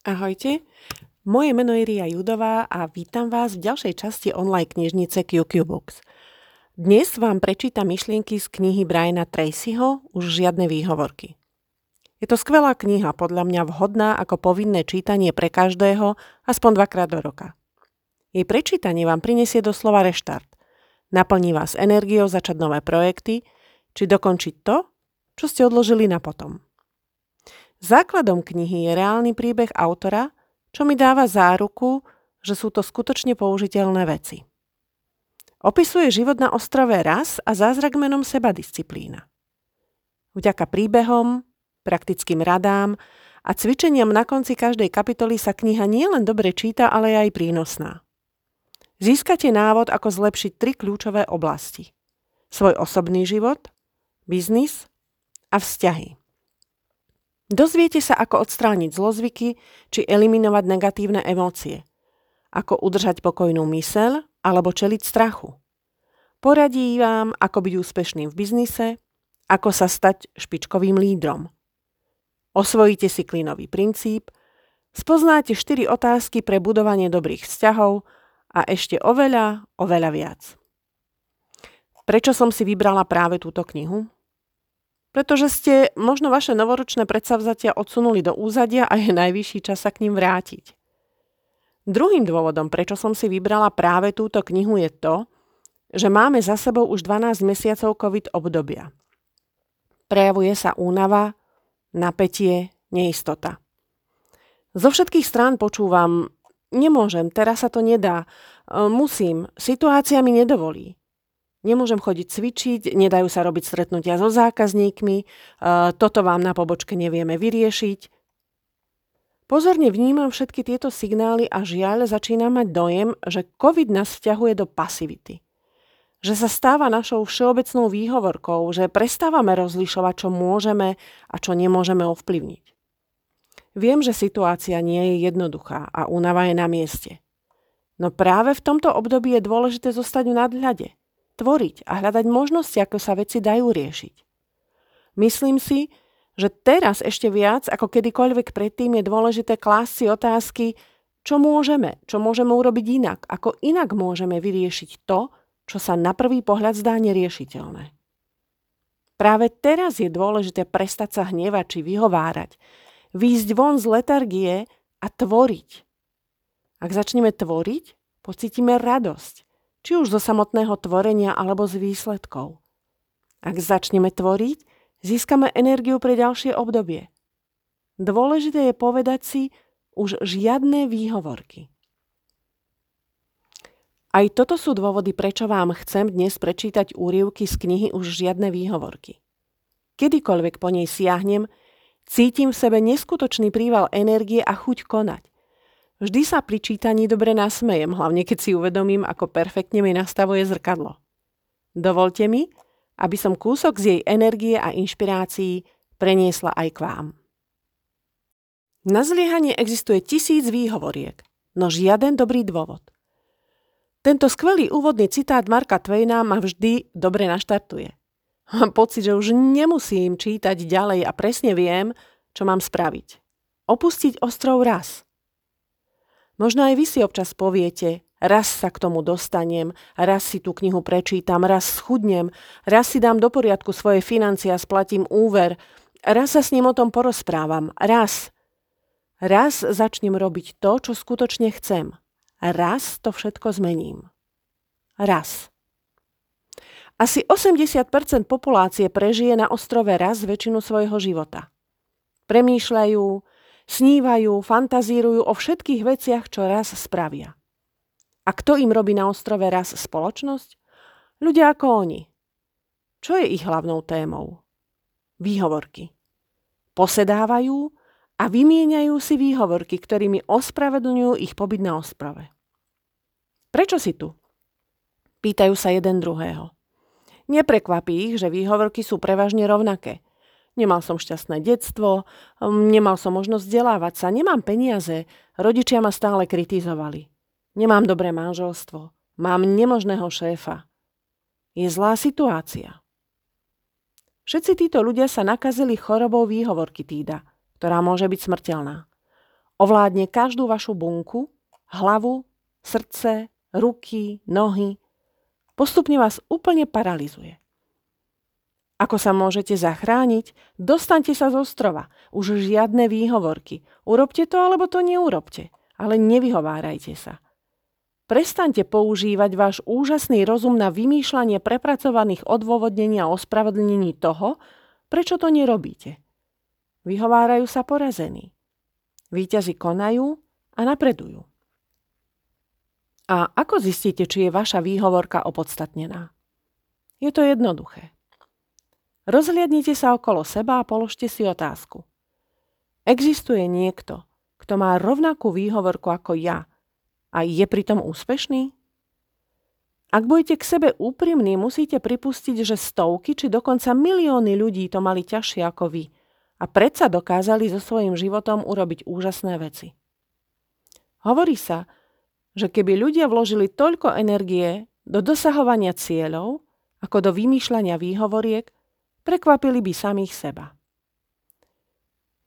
Ahojte, moje meno je Ria Judová a vítam vás v ďalšej časti online knižnice QQ Books. Dnes vám prečítam myšlienky z knihy Briana Tracyho Už žiadne výhovorky. Je to skvelá kniha, podľa mňa vhodná ako povinné čítanie pre každého aspoň dvakrát do roka. Jej prečítanie vám prinesie doslova reštart. Naplní vás energiou začať nové projekty, či dokončiť to, čo ste odložili na potom. Základom knihy je reálny príbeh autora, čo mi dáva záruku, že sú to skutočne použiteľné veci. Opisuje život na ostrove raz a zázrak menom seba disciplína. Vďaka príbehom, praktickým radám a cvičeniam na konci každej kapitoly sa kniha nielen dobre číta, ale aj prínosná. Získate návod, ako zlepšiť tri kľúčové oblasti. Svoj osobný život, biznis a vzťahy. Dozviete sa, ako odstrániť zlozvyky či eliminovať negatívne emócie. Ako udržať pokojnú myseľ alebo čeliť strachu. Poradí vám, ako byť úspešným v biznise, ako sa stať špičkovým lídrom. Osvojíte si klinový princíp, spoznáte 4 otázky pre budovanie dobrých vzťahov a ešte oveľa, oveľa viac. Prečo som si vybrala práve túto knihu? Pretože ste možno vaše novoročné predsavzatia odsunuli do úzadia a je najvyšší čas sa k ním vrátiť. Druhým dôvodom, prečo som si vybrala práve túto knihu je to, že máme za sebou už 12 mesiacov COVID obdobia. Prejavuje sa únava, napätie, neistota. Zo všetkých strán počúvam, nemôžem, teraz sa to nedá, musím, situácia mi nedovolí. Nemôžem chodiť cvičiť, nedajú sa robiť stretnutia so zákazníkmi, e, toto vám na pobočke nevieme vyriešiť. Pozorne vnímam všetky tieto signály a žiaľ začínam mať dojem, že COVID nás vťahuje do pasivity. Že sa stáva našou všeobecnou výhovorkou, že prestávame rozlišovať, čo môžeme a čo nemôžeme ovplyvniť. Viem, že situácia nie je jednoduchá a únava je na mieste. No práve v tomto období je dôležité zostať v nadhľade – tvoriť a hľadať možnosti, ako sa veci dajú riešiť. Myslím si, že teraz ešte viac ako kedykoľvek predtým je dôležité klásť si otázky, čo môžeme, čo môžeme urobiť inak, ako inak môžeme vyriešiť to, čo sa na prvý pohľad zdá neriešiteľné. Práve teraz je dôležité prestať sa hnevať či vyhovárať, výjsť von z letargie a tvoriť. Ak začneme tvoriť, pocítime radosť či už zo samotného tvorenia alebo z výsledkov. Ak začneme tvoriť, získame energiu pre ďalšie obdobie. Dôležité je povedať si už žiadne výhovorky. Aj toto sú dôvody, prečo vám chcem dnes prečítať úrivky z knihy Už žiadne výhovorky. Kedykoľvek po nej siahnem, cítim v sebe neskutočný príval energie a chuť konať. Vždy sa pri čítaní dobre nasmejem, hlavne keď si uvedomím, ako perfektne mi nastavuje zrkadlo. Dovolte mi, aby som kúsok z jej energie a inšpirácií preniesla aj k vám. Na zliehanie existuje tisíc výhovoriek, no žiaden dobrý dôvod. Tento skvelý úvodný citát Marka Twaina ma vždy dobre naštartuje. Mám pocit, že už nemusím čítať ďalej a presne viem, čo mám spraviť. Opustiť ostrov raz – Možno aj vy si občas poviete, raz sa k tomu dostanem, raz si tú knihu prečítam, raz schudnem, raz si dám do poriadku svoje financie a splatím úver, raz sa s ním o tom porozprávam, raz. Raz začnem robiť to, čo skutočne chcem. Raz to všetko zmením. Raz. Asi 80% populácie prežije na ostrove raz väčšinu svojho života. Premýšľajú, Snívajú, fantazírujú o všetkých veciach, čo raz spravia. A kto im robí na ostrove raz spoločnosť? Ľudia ako oni. Čo je ich hlavnou témou? Výhovorky. Posedávajú a vymieňajú si výhovorky, ktorými ospravedlňujú ich pobyt na ostrove. Prečo si tu? Pýtajú sa jeden druhého. Neprekvapí ich, že výhovorky sú prevažne rovnaké – Nemal som šťastné detstvo, um, nemal som možnosť vzdelávať sa, nemám peniaze, rodičia ma stále kritizovali. Nemám dobré manželstvo, mám nemožného šéfa. Je zlá situácia. Všetci títo ľudia sa nakazili chorobou výhovorky týda, ktorá môže byť smrteľná. ovládne každú vašu bunku, hlavu, srdce, ruky, nohy. Postupne vás úplne paralizuje. Ako sa môžete zachrániť? Dostaňte sa z ostrova. Už žiadne výhovorky. Urobte to, alebo to neurobte. Ale nevyhovárajte sa. Prestaňte používať váš úžasný rozum na vymýšľanie prepracovaných odôvodnení a ospravedlnení toho, prečo to nerobíte. Vyhovárajú sa porazení. Výťazi konajú a napredujú. A ako zistíte, či je vaša výhovorka opodstatnená? Je to jednoduché. Rozhliadnite sa okolo seba a položte si otázku. Existuje niekto, kto má rovnakú výhovorku ako ja a je pritom úspešný? Ak budete k sebe úprimní, musíte pripustiť, že stovky či dokonca milióny ľudí to mali ťažšie ako vy a predsa dokázali so svojím životom urobiť úžasné veci. Hovorí sa, že keby ľudia vložili toľko energie do dosahovania cieľov, ako do vymýšľania výhovoriek, prekvapili by samých seba.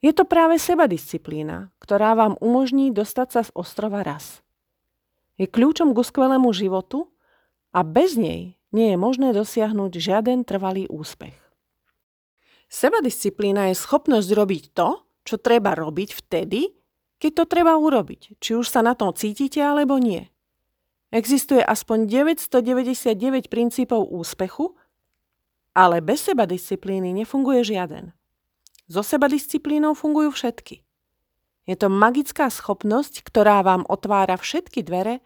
Je to práve sebadisciplína, ktorá vám umožní dostať sa z ostrova raz. Je kľúčom k skvelému životu a bez nej nie je možné dosiahnuť žiaden trvalý úspech. Sebadisciplína je schopnosť robiť to, čo treba robiť vtedy, keď to treba urobiť, či už sa na tom cítite alebo nie. Existuje aspoň 999 princípov úspechu, ale bez seba disciplíny nefunguje žiaden. So seba disciplínou fungujú všetky. Je to magická schopnosť, ktorá vám otvára všetky dvere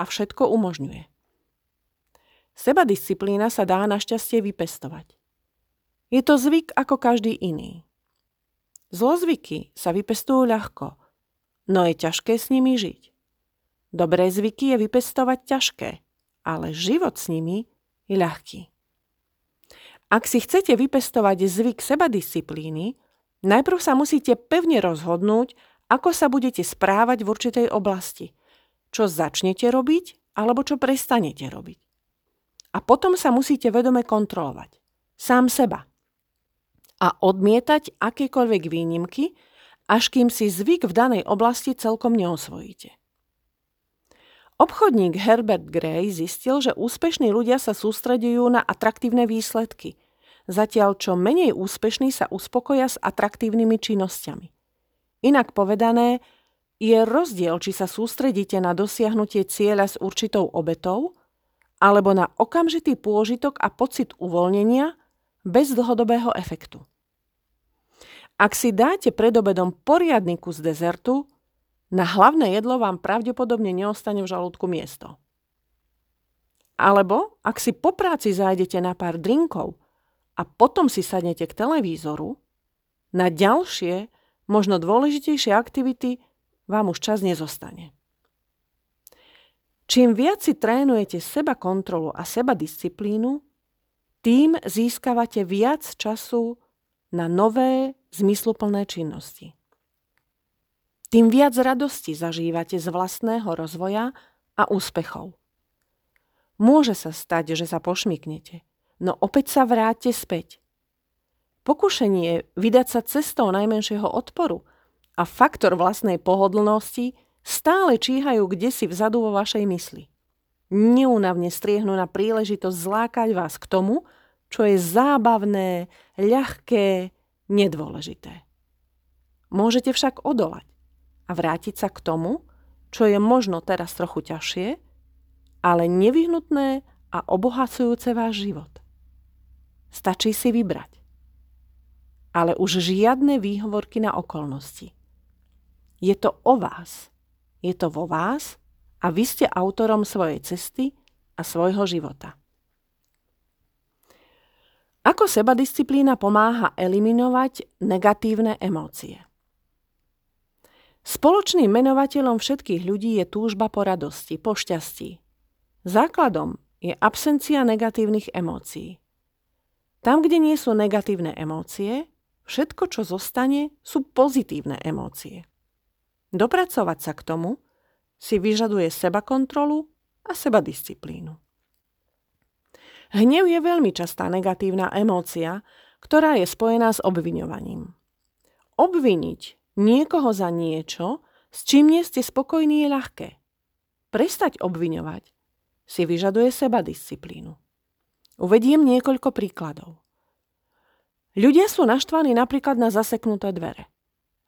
a všetko umožňuje. Seba disciplína sa dá našťastie vypestovať. Je to zvyk ako každý iný. Zlozvyky sa vypestujú ľahko, no je ťažké s nimi žiť. Dobré zvyky je vypestovať ťažké, ale život s nimi je ľahký. Ak si chcete vypestovať zvyk sebadisciplíny, najprv sa musíte pevne rozhodnúť, ako sa budete správať v určitej oblasti. Čo začnete robiť, alebo čo prestanete robiť. A potom sa musíte vedome kontrolovať. Sám seba. A odmietať akékoľvek výnimky, až kým si zvyk v danej oblasti celkom neosvojíte. Obchodník Herbert Gray zistil, že úspešní ľudia sa sústredujú na atraktívne výsledky, zatiaľ čo menej úspešní sa uspokoja s atraktívnymi činnosťami. Inak povedané, je rozdiel, či sa sústredíte na dosiahnutie cieľa s určitou obetou, alebo na okamžitý pôžitok a pocit uvoľnenia bez dlhodobého efektu. Ak si dáte pred obedom poriadny kus dezertu, na hlavné jedlo vám pravdepodobne neostane v žalúdku miesto. Alebo ak si po práci zájdete na pár drinkov a potom si sadnete k televízoru, na ďalšie, možno dôležitejšie aktivity vám už čas nezostane. Čím viac si trénujete seba kontrolu a seba disciplínu, tým získavate viac času na nové, zmysluplné činnosti tým viac radosti zažívate z vlastného rozvoja a úspechov. Môže sa stať, že sa pošmiknete, no opäť sa vráťte späť. Pokušenie vydať sa cestou najmenšieho odporu a faktor vlastnej pohodlnosti stále číhajú kde si vzadu vo vašej mysli. Neúnavne striehnú na príležitosť zlákať vás k tomu, čo je zábavné, ľahké, nedôležité. Môžete však odolať a vrátiť sa k tomu, čo je možno teraz trochu ťažšie, ale nevyhnutné a obohacujúce váš život. Stačí si vybrať. Ale už žiadne výhovorky na okolnosti. Je to o vás. Je to vo vás a vy ste autorom svojej cesty a svojho života. Ako sebadisciplína pomáha eliminovať negatívne emócie? Spoločným menovateľom všetkých ľudí je túžba po radosti, po šťastí. Základom je absencia negatívnych emócií. Tam, kde nie sú negatívne emócie, všetko, čo zostane, sú pozitívne emócie. Dopracovať sa k tomu si vyžaduje seba kontrolu a seba disciplínu. Hnev je veľmi častá negatívna emócia, ktorá je spojená s obviňovaním. Obviniť niekoho za niečo S čím nie ste spokojní je ľahké. Prestať obviňovať si vyžaduje seba disciplínu. Uvediem niekoľko príkladov. Ľudia sú naštvaní napríklad na zaseknuté dvere.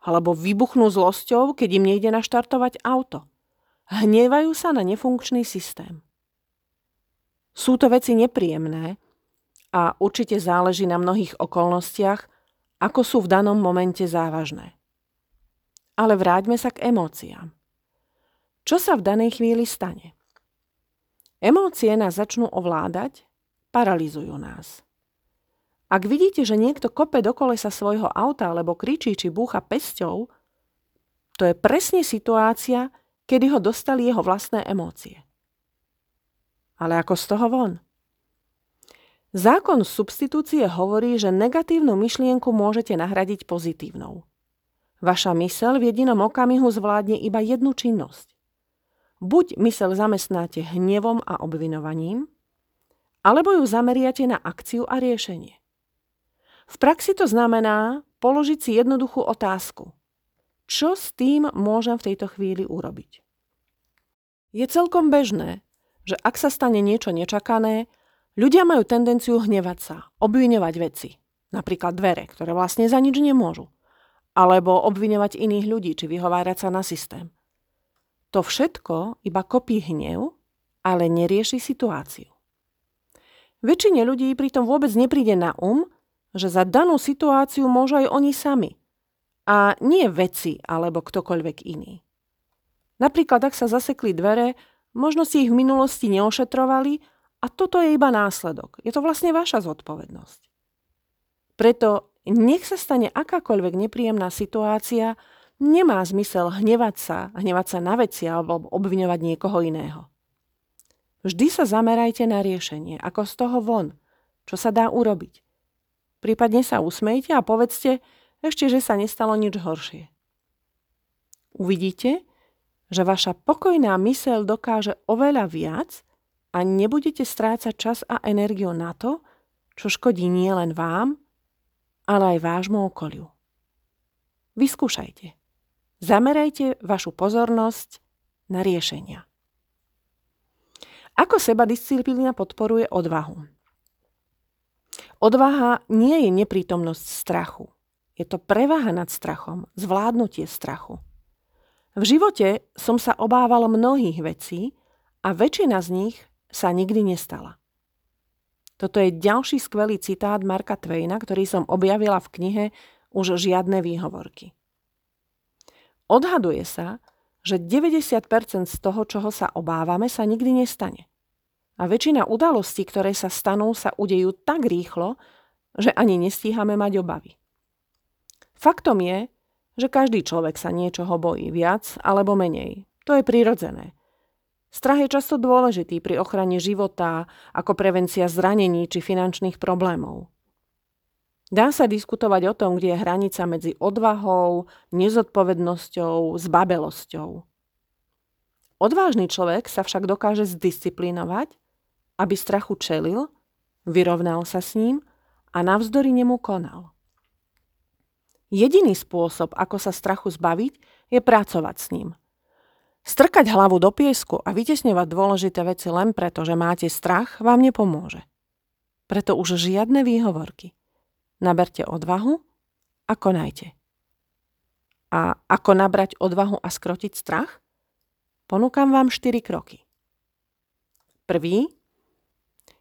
Alebo vybuchnú zlosťou, keď im nejde naštartovať auto. Hnievajú sa na nefunkčný systém. Sú to veci nepríjemné a určite záleží na mnohých okolnostiach, ako sú v danom momente závažné. Ale vráťme sa k emóciám. Čo sa v danej chvíli stane? Emócie nás začnú ovládať, paralizujú nás. Ak vidíte, že niekto kope do kolesa svojho auta alebo kričí či búcha pesťou, to je presne situácia, kedy ho dostali jeho vlastné emócie. Ale ako z toho von? Zákon substitúcie hovorí, že negatívnu myšlienku môžete nahradiť pozitívnou. Vaša mysel v jedinom okamihu zvládne iba jednu činnosť. Buď mysel zamestnáte hnevom a obvinovaním, alebo ju zameriate na akciu a riešenie. V praxi to znamená položiť si jednoduchú otázku. Čo s tým môžem v tejto chvíli urobiť? Je celkom bežné, že ak sa stane niečo nečakané, ľudia majú tendenciu hnevať sa, obviňovať veci, napríklad dvere, ktoré vlastne za nič nemôžu, alebo obviňovať iných ľudí, či vyhovárať sa na systém. To všetko iba kopí hnev, ale nerieši situáciu. Väčšine ľudí pritom vôbec nepríde na um, že za danú situáciu môžu aj oni sami. A nie veci alebo ktokoľvek iný. Napríklad, ak sa zasekli dvere, možno si ich v minulosti neošetrovali a toto je iba následok. Je to vlastne vaša zodpovednosť. Preto nech sa stane akákoľvek nepríjemná situácia, nemá zmysel hnevať sa, hnevať sa na veci alebo obviňovať niekoho iného. Vždy sa zamerajte na riešenie, ako z toho von, čo sa dá urobiť. Prípadne sa usmejte a povedzte ešte, že sa nestalo nič horšie. Uvidíte, že vaša pokojná myseľ dokáže oveľa viac a nebudete strácať čas a energiu na to, čo škodí nielen vám, ale aj vášmu okoliu. Vyskúšajte. Zamerajte vašu pozornosť na riešenia. Ako seba disciplína podporuje odvahu? Odvaha nie je neprítomnosť strachu. Je to prevaha nad strachom, zvládnutie strachu. V živote som sa obával mnohých vecí a väčšina z nich sa nikdy nestala. Toto je ďalší skvelý citát Marka Twaina, ktorý som objavila v knihe Už žiadne výhovorky. Odhaduje sa, že 90% z toho, čoho sa obávame, sa nikdy nestane. A väčšina udalostí, ktoré sa stanú, sa udejú tak rýchlo, že ani nestíhame mať obavy. Faktom je, že každý človek sa niečoho bojí viac alebo menej. To je prirodzené. Strach je často dôležitý pri ochrane života ako prevencia zranení či finančných problémov. Dá sa diskutovať o tom, kde je hranica medzi odvahou, nezodpovednosťou, zbabelosťou. Odvážny človek sa však dokáže zdisciplinovať aby strachu čelil, vyrovnal sa s ním a navzdory nemu konal. Jediný spôsob, ako sa strachu zbaviť, je pracovať s ním. Strkať hlavu do piesku a vytesňovať dôležité veci len preto, že máte strach, vám nepomôže. Preto už žiadne výhovorky. Naberte odvahu a konajte. A ako nabrať odvahu a skrotiť strach? Ponúkam vám 4 kroky. Prvý,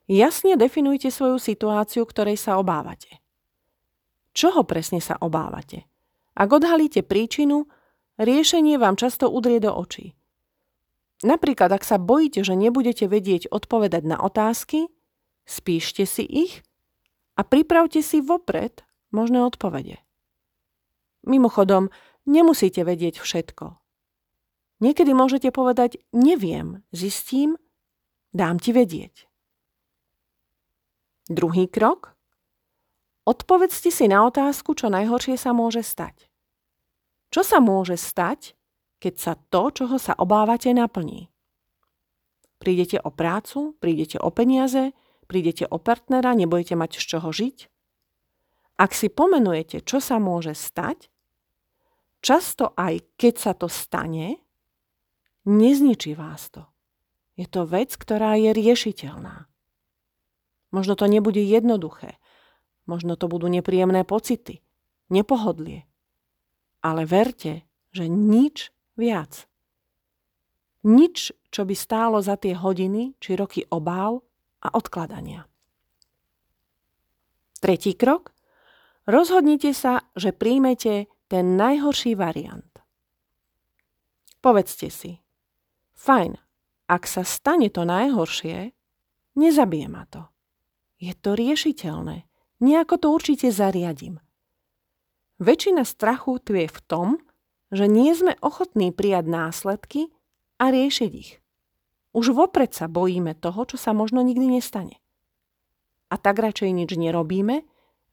Jasne definujte svoju situáciu, ktorej sa obávate. Čoho presne sa obávate? Ak odhalíte príčinu, riešenie vám často udrie do očí. Napríklad, ak sa bojíte, že nebudete vedieť odpovedať na otázky, spíšte si ich a pripravte si vopred možné odpovede. Mimochodom, nemusíte vedieť všetko. Niekedy môžete povedať neviem, zistím, dám ti vedieť. Druhý krok. Odpovedzte si na otázku, čo najhoršie sa môže stať. Čo sa môže stať, keď sa to, čoho sa obávate, naplní? Prídete o prácu, prídete o peniaze, prídete o partnera, nebudete mať z čoho žiť? Ak si pomenujete, čo sa môže stať, často aj keď sa to stane, nezničí vás to. Je to vec, ktorá je riešiteľná. Možno to nebude jednoduché. Možno to budú nepríjemné pocity, nepohodlie. Ale verte, že nič viac. Nič, čo by stálo za tie hodiny či roky obáv a odkladania. Tretí krok. Rozhodnite sa, že príjmete ten najhorší variant. Povedzte si, fajn, ak sa stane to najhoršie, nezabije ma to. Je to riešiteľné. Nejako to určite zariadím. Väčšina strachu tvie v tom, že nie sme ochotní prijať následky a riešiť ich. Už vopred sa bojíme toho, čo sa možno nikdy nestane. A tak radšej nič nerobíme,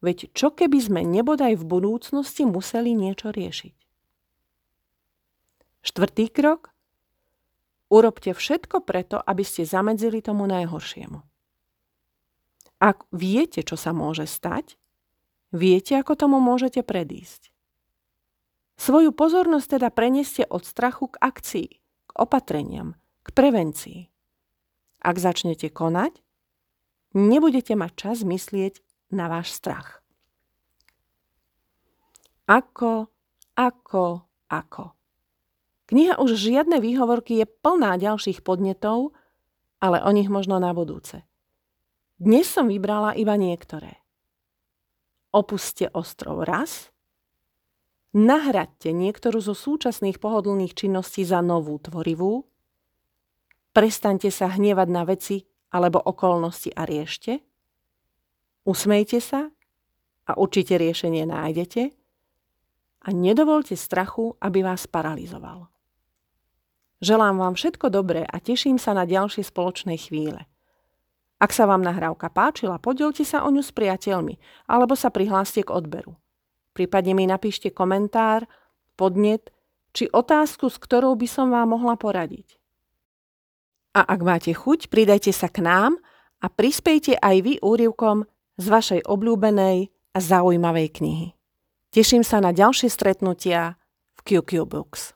veď čo keby sme nebodaj v budúcnosti museli niečo riešiť. Štvrtý krok Urobte všetko preto, aby ste zamedzili tomu najhoršiemu. Ak viete, čo sa môže stať, viete, ako tomu môžete predísť. Svoju pozornosť teda preneste od strachu k akcii, k opatreniam, k prevencii. Ak začnete konať, nebudete mať čas myslieť na váš strach. Ako, ako, ako. Kniha už žiadne výhovorky je plná ďalších podnetov, ale o nich možno na budúce. Dnes som vybrala iba niektoré. Opuste ostrov raz, nahradte niektorú zo súčasných pohodlných činností za novú tvorivú, prestaňte sa hnevať na veci alebo okolnosti a riešte, usmejte sa a určite riešenie nájdete a nedovolte strachu, aby vás paralizoval. Želám vám všetko dobré a teším sa na ďalšie spoločné chvíle. Ak sa vám nahrávka páčila, podielte sa o ňu s priateľmi alebo sa prihláste k odberu. Prípadne mi napíšte komentár, podnet či otázku, s ktorou by som vám mohla poradiť. A ak máte chuť, pridajte sa k nám a prispejte aj vy úrivkom z vašej obľúbenej a zaujímavej knihy. Teším sa na ďalšie stretnutia v QQ Books.